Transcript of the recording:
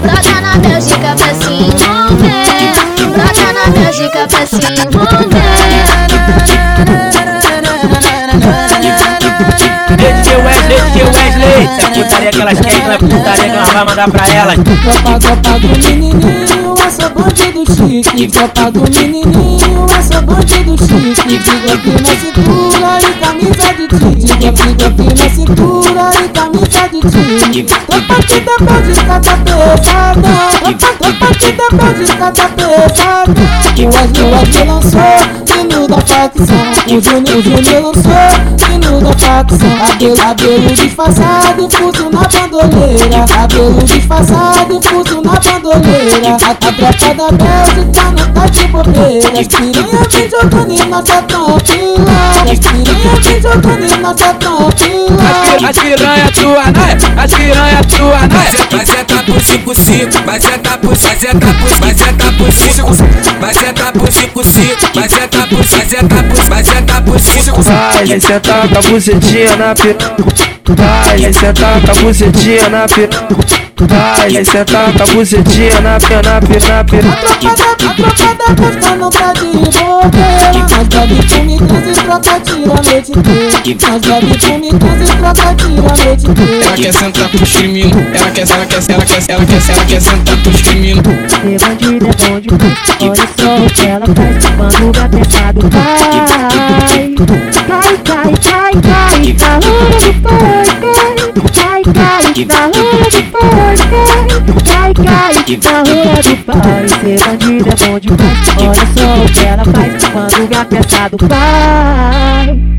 Brota na Bélgica pra se envolver Brota na Bélgica pra se envolver DJ Wesley, DJ Wesley Essa putaria que elas querem, aquela putaria que nós vai mandar pra elas Tropa, tropa do menininho, essa bandido chique. Tropa do menininho, essa bandido chique. Diga aqui na cintura e camisa de tite Diga aqui na cintura e camisa de tite Tropa que depois de cada pesada que depois de cada pesada O Wesley, Wesley lançou, hino da facção O Júnior, Júnior lançou, hino da facção Cabelo, cabelo disfarçado, fuso na bandoleira Cabelo disfarçado, fuso na bandoleira A, tropa da Bélgica não tá de bobeira piranha vem jogando e tá tranquila piranha vem e nós tá tranquila As piranha tua, né? As piranha tua, né? Vai sentar por 5 5, vai sentar por, vai sentar por, vai sentar por 5 vai sentar por 5 5, vai sentar por, vai sentar por, vai sentar por 5 Vai, vai sentar com a bucetinha na piranha. Vai, vai sentar com a bucetinha na piranha. Vai, vai sentar com a bucetinha na piranha, na piranha, na A piranha. tropa da, a tropa da tá Nós bebe e troca tiro a noite Nós bebe fume, transa e troca tiro a noite Ela quer sentar pros criminosos, ela quer, ela quer, ela quer, ela quer, ela quer sentar pros criminosos. Ser bandido é bom demais Olha só o que ela faz Quando é pesado Cai, cai, cai, cai, cai Na hora do funk Cai, cai, na hora do Cai, na hora do funk Ser bandido é bom demais Olha só o que ela faz Quando é pesado Cai